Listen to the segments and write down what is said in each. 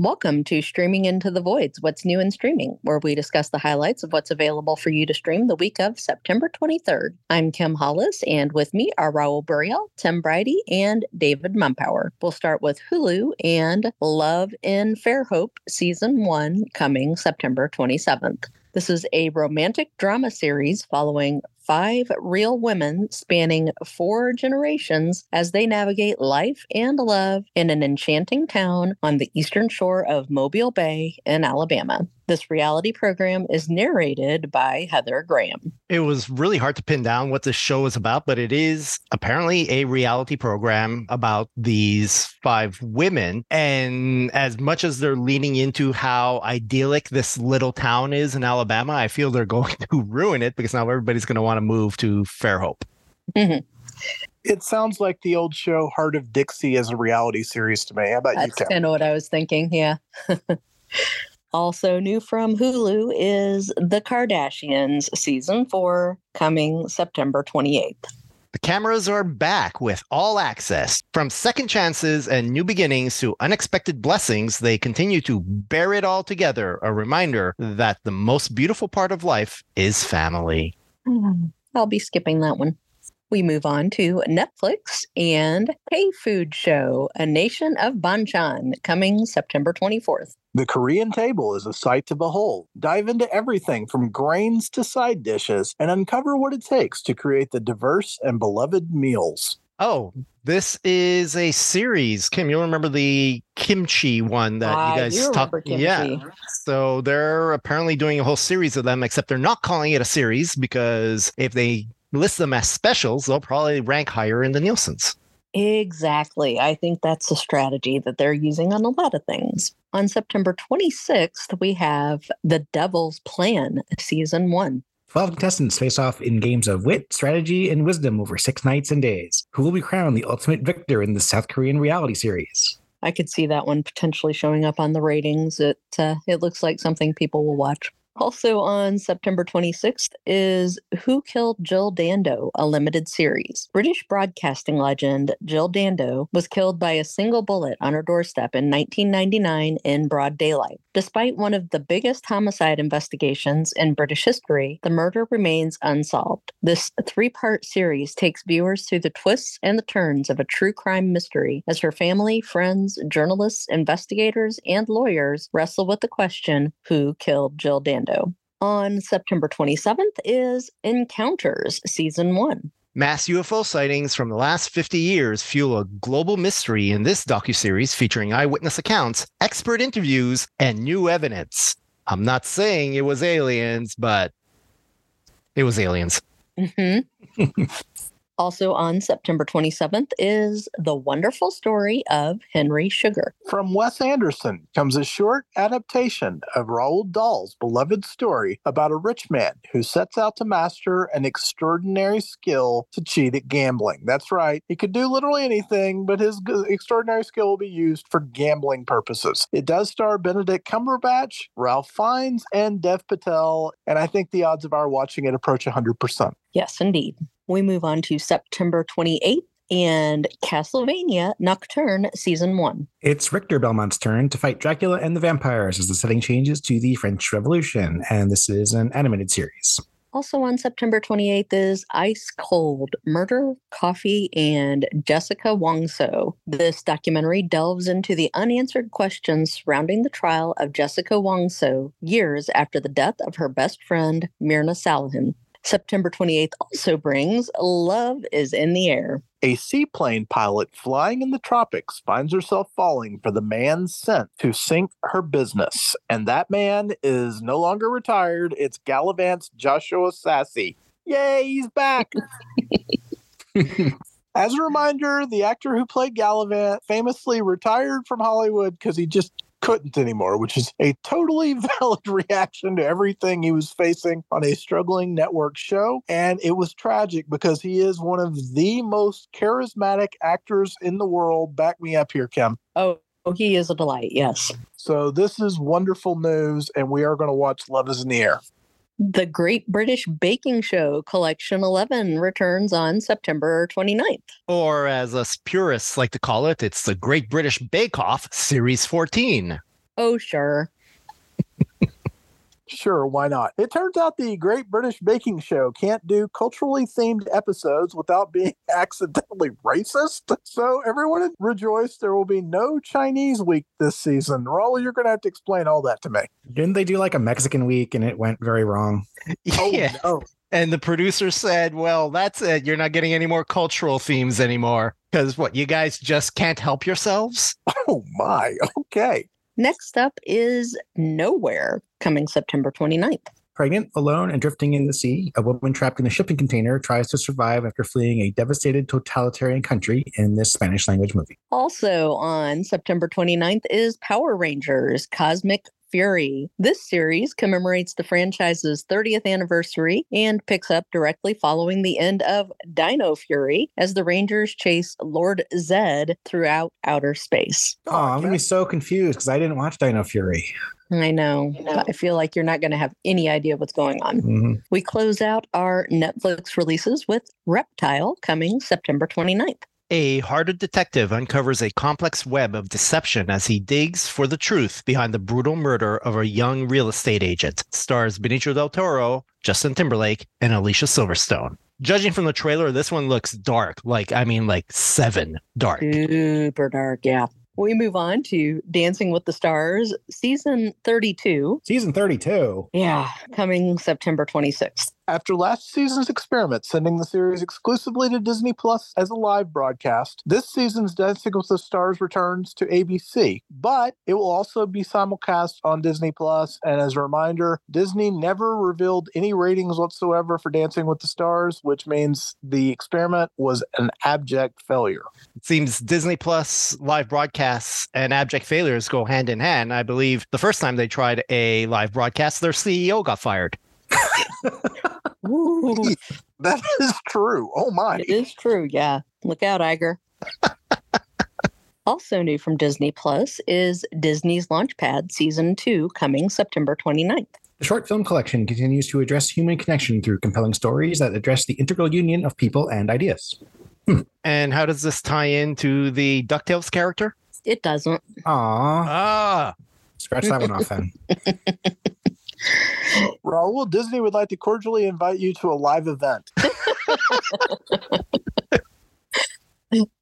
Welcome to Streaming Into the Voids What's New in Streaming, where we discuss the highlights of what's available for you to stream the week of September 23rd. I'm Kim Hollis, and with me are Raul Burial, Tim Briody, and David Mumpower. We'll start with Hulu and Love in Fairhope Season 1 coming September 27th. This is a romantic drama series following five real women spanning four generations as they navigate life and love in an enchanting town on the eastern shore of Mobile Bay in Alabama. This reality program is narrated by Heather Graham. It was really hard to pin down what this show is about, but it is apparently a reality program about these five women. And as much as they're leaning into how idyllic this little town is in Alabama, I feel they're going to ruin it because now everybody's going to want to move to Fairhope. Mm-hmm. It sounds like the old show Hart of Dixie as a reality series to me. How about That's you, kind of what I was thinking. Yeah. Also, new from Hulu is The Kardashians season four coming September 28th. The cameras are back with all access. From second chances and new beginnings to unexpected blessings, they continue to bear it all together. A reminder that the most beautiful part of life is family. I'll be skipping that one. We move on to Netflix and K Food Show, A Nation of Banchan, coming September 24th. The Korean table is a sight to behold. Dive into everything from grains to side dishes and uncover what it takes to create the diverse and beloved meals. Oh, this is a series. Kim, you'll remember the kimchi one that I you guys talked. about. Yeah. So they're apparently doing a whole series of them, except they're not calling it a series because if they list them as specials, they'll probably rank higher in the Nielsen's. Exactly. I think that's a strategy that they're using on a lot of things. On September 26th, we have The Devil's Plan, season one. 12 contestants face off in games of wit, strategy, and wisdom over six nights and days. Who will be crowned the ultimate victor in the South Korean reality series? I could see that one potentially showing up on the ratings. It uh, it looks like something people will watch. Also on September 26th is Who Killed Jill Dando, a limited series. British broadcasting legend Jill Dando was killed by a single bullet on her doorstep in 1999 in broad daylight. Despite one of the biggest homicide investigations in British history, the murder remains unsolved. This three part series takes viewers through the twists and the turns of a true crime mystery as her family, friends, journalists, investigators, and lawyers wrestle with the question who killed Jill Dando. On September 27th is Encounters Season 1. Mass UFO sightings from the last 50 years fuel a global mystery in this docuseries featuring eyewitness accounts, expert interviews, and new evidence. I'm not saying it was aliens, but it was aliens. Mhm. also on September 27th is The Wonderful Story of Henry Sugar. From Wes Anderson comes a short adaptation of Roald Dahl's beloved story about a rich man who sets out to master an extraordinary skill to cheat at gambling. That's right, he could do literally anything, but his extraordinary skill will be used for gambling purposes. It does star Benedict Cumberbatch, Ralph Fiennes, and Dev Patel, and I think the odds of our watching it approach 100%. Yes, indeed. We move on to September 28th and Castlevania Nocturne Season 1. It's Richter Belmont's turn to fight Dracula and the vampires as the setting changes to the French Revolution, and this is an animated series. Also on September 28th is Ice Cold Murder, Coffee, and Jessica Wongso. This documentary delves into the unanswered questions surrounding the trial of Jessica Wongso years after the death of her best friend, Mirna Salihin. September 28th also brings Love is in the Air. A seaplane pilot flying in the tropics finds herself falling for the man sent to sink her business. And that man is no longer retired. It's Galavant's Joshua Sasse. Yay, he's back. As a reminder, the actor who played Gallivant famously retired from Hollywood because he just couldn't anymore, which is a totally valid reaction to everything he was facing on a struggling network show. And it was tragic because he is one of the most charismatic actors in the world. Back me up here, Kim. Oh, oh he is a delight, yes. So this is wonderful news, and we are going to watch Love is in the Air. The Great British Baking Show Collection 11 returns on September 29th. Or as us purists like to call it, it's the Great British Bake Off Series 14. Oh, sure. Sure, why not? It turns out the Great British Baking Show can't do culturally themed episodes without being accidentally racist. So everyone rejoice, there will be no Chinese week this season. Raul, you're going to have to explain all that to me. Didn't they do like a Mexican week and it went very wrong? Oh, yeah. no. And the producer said, well, that's it. You're not getting any more cultural themes anymore. Because what, you guys just can't help yourselves? Oh, my. Okay. Next up is Nowhere, coming September 29th. Pregnant, alone, and drifting in the sea, a woman trapped in a shipping container tries to survive after fleeing a devastated totalitarian country in this Spanish language movie. Also on September 29th is Power Rangers Cosmic Fury. This series commemorates the franchise's 30th anniversary and picks up directly following the end of Dino Fury as the Rangers chase Lord Zedd throughout outer space. Oh, I'm gonna be so confused because I didn't watch Dino Fury. I know. I feel like you're not going to have any idea what's going on. Mhm. We close out our Netflix releases with Reptile coming September 29th. A hardened detective uncovers a complex web of deception as he digs for the truth behind the brutal murder of a young real estate agent. Stars Benicio del Toro, Justin Timberlake, and Alicia Silverstone. Judging from the trailer, this one looks dark. Like, I mean, like seven dark. Super dark, yeah. We move on to Dancing with the Stars, season 32. Season 32. Yeah, coming September 26th. After last season's experiment sending the series exclusively to Disney Plus as a live broadcast, this season's Dancing with the Stars returns to ABC, but it will also be simulcast on Disney Plus. And as a reminder, Disney never revealed any ratings whatsoever for Dancing with the Stars, which means the experiment was an abject failure. It seems Disney Plus live broadcasts and abject failures go hand in hand. I believe the first time they tried a live broadcast, their CEO got fired. Ooh, That is true. Oh my. it is true, yeah. Look out, Iger. also new from Disney Plus is Disney's Launchpad season 2 coming September 29th. The short film collection continues to address human connection through compelling stories that address the integral union of people and ideas. And how does this tie into the DuckTales character? It doesn't. Aw, Ah, scratch that one off then. Raul, Disney would like to cordially invite you to a live event.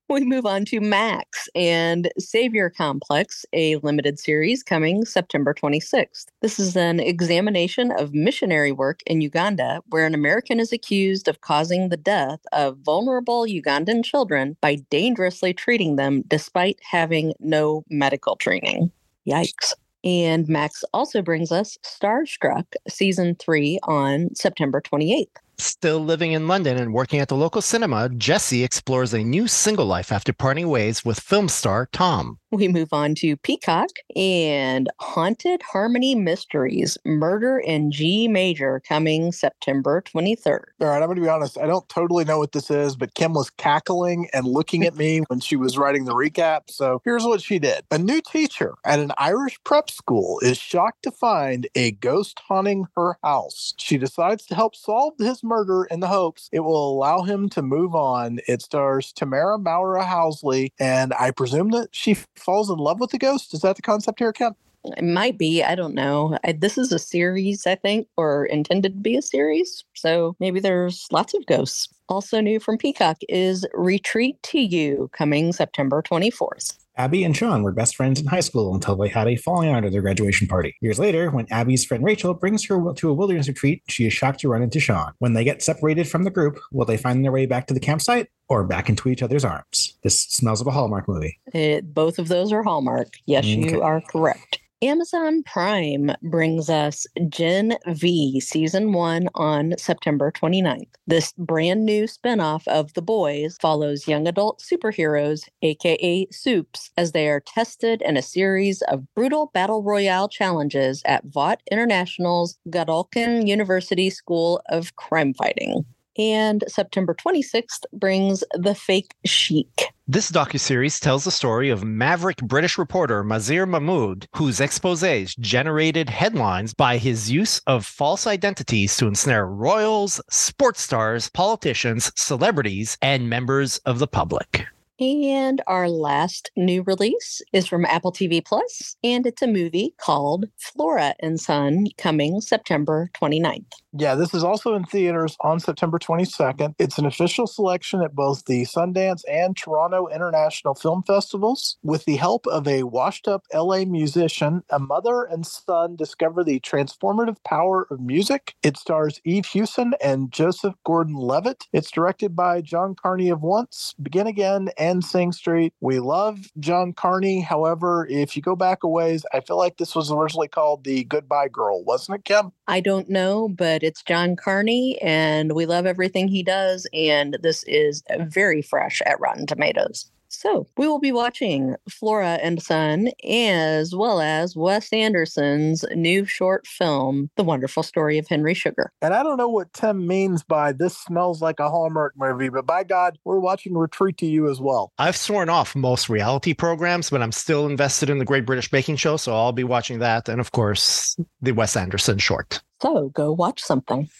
We move on to Max and Savior Complex, a limited series coming September 26th. This is an examination of missionary work in Uganda, where an American is accused of causing the death of vulnerable Ugandan children by dangerously treating them despite having no medical training. Yikes. And Max also brings us Starstruck season three on September 28th. Still living in London and working at the local cinema, Jesse explores a new single life after parting ways with film star Tom. We move on to Peacock and Haunted Harmony Mysteries Murder in G Major coming September 23rd. All right, I'm going to be honest. I don't totally know what this is, but Kim was cackling and looking at me when she was writing the recap. So here's what she did A new teacher at an Irish prep school is shocked to find a ghost haunting her house. She decides to help solve his murder in the hopes it will allow him to move on. It stars Tamera Mowry Housley, and I presume that she falls in love with the ghost. Is that the concept here, Kim? It might be, I don't know. I, this is a series, I think, or intended to be a series. So maybe there's lots of ghosts. Also new from Peacock is Retreat to You coming September 24th. Abby and Sean were best friends in high school until they had a falling out at their graduation party. Years later, when Abby's friend Rachel brings her to a wilderness retreat, she is shocked to run into Sean. When they get separated from the group, will they find their way back to the campsite or back into each other's arms? This smells of a Hallmark movie. It, both of those are Hallmark. Yes, mm, Okay. you are correct. Amazon Prime brings us Gen V Season 1 on September 29th. This brand new spinoff of The Boys follows young adult superheroes, aka Supes, as they are tested in a series of brutal battle royale challenges at Vought International's Godolkin University School of Crime Fighting. And September 26th brings The Fake Sheikh. This docuseries tells the story of maverick British reporter Mazher Mahmood, whose exposés generated headlines by his use of false identities to ensnare royals, sports stars, politicians, celebrities, and members of the public. And our last new release is from Apple TV Plus, and it's a movie called Flora and Son coming September 29th. Yeah, this is also in theaters on September 22nd. It's an official selection at both the Sundance and Toronto International Film Festivals. With the help of a washed up LA musician, a mother and son discover the transformative power of music. It stars Eve Hewson and Joseph Gordon Levitt. It's directed by John Carney of Once, Begin Again, and Sing Street. We love John Carney. However, if you go back a ways, I feel like this was originally called The Goodbye Girl, wasn't it, Kim? I don't know, but it's John Carney, and we love everything he does. And this is very fresh at Rotten Tomatoes. So we will be watching Flora and Son, as well as Wes Anderson's new short film, The Wonderful Story of Henry Sugar. And I don't know what Tim means by this smells like a Hallmark movie, but by God, we're watching Retreat to You as well. I've sworn off most reality programs, but I'm still invested in the Great British Baking Show, so I'll be watching that. And of course, the Wes Anderson short. So go watch something.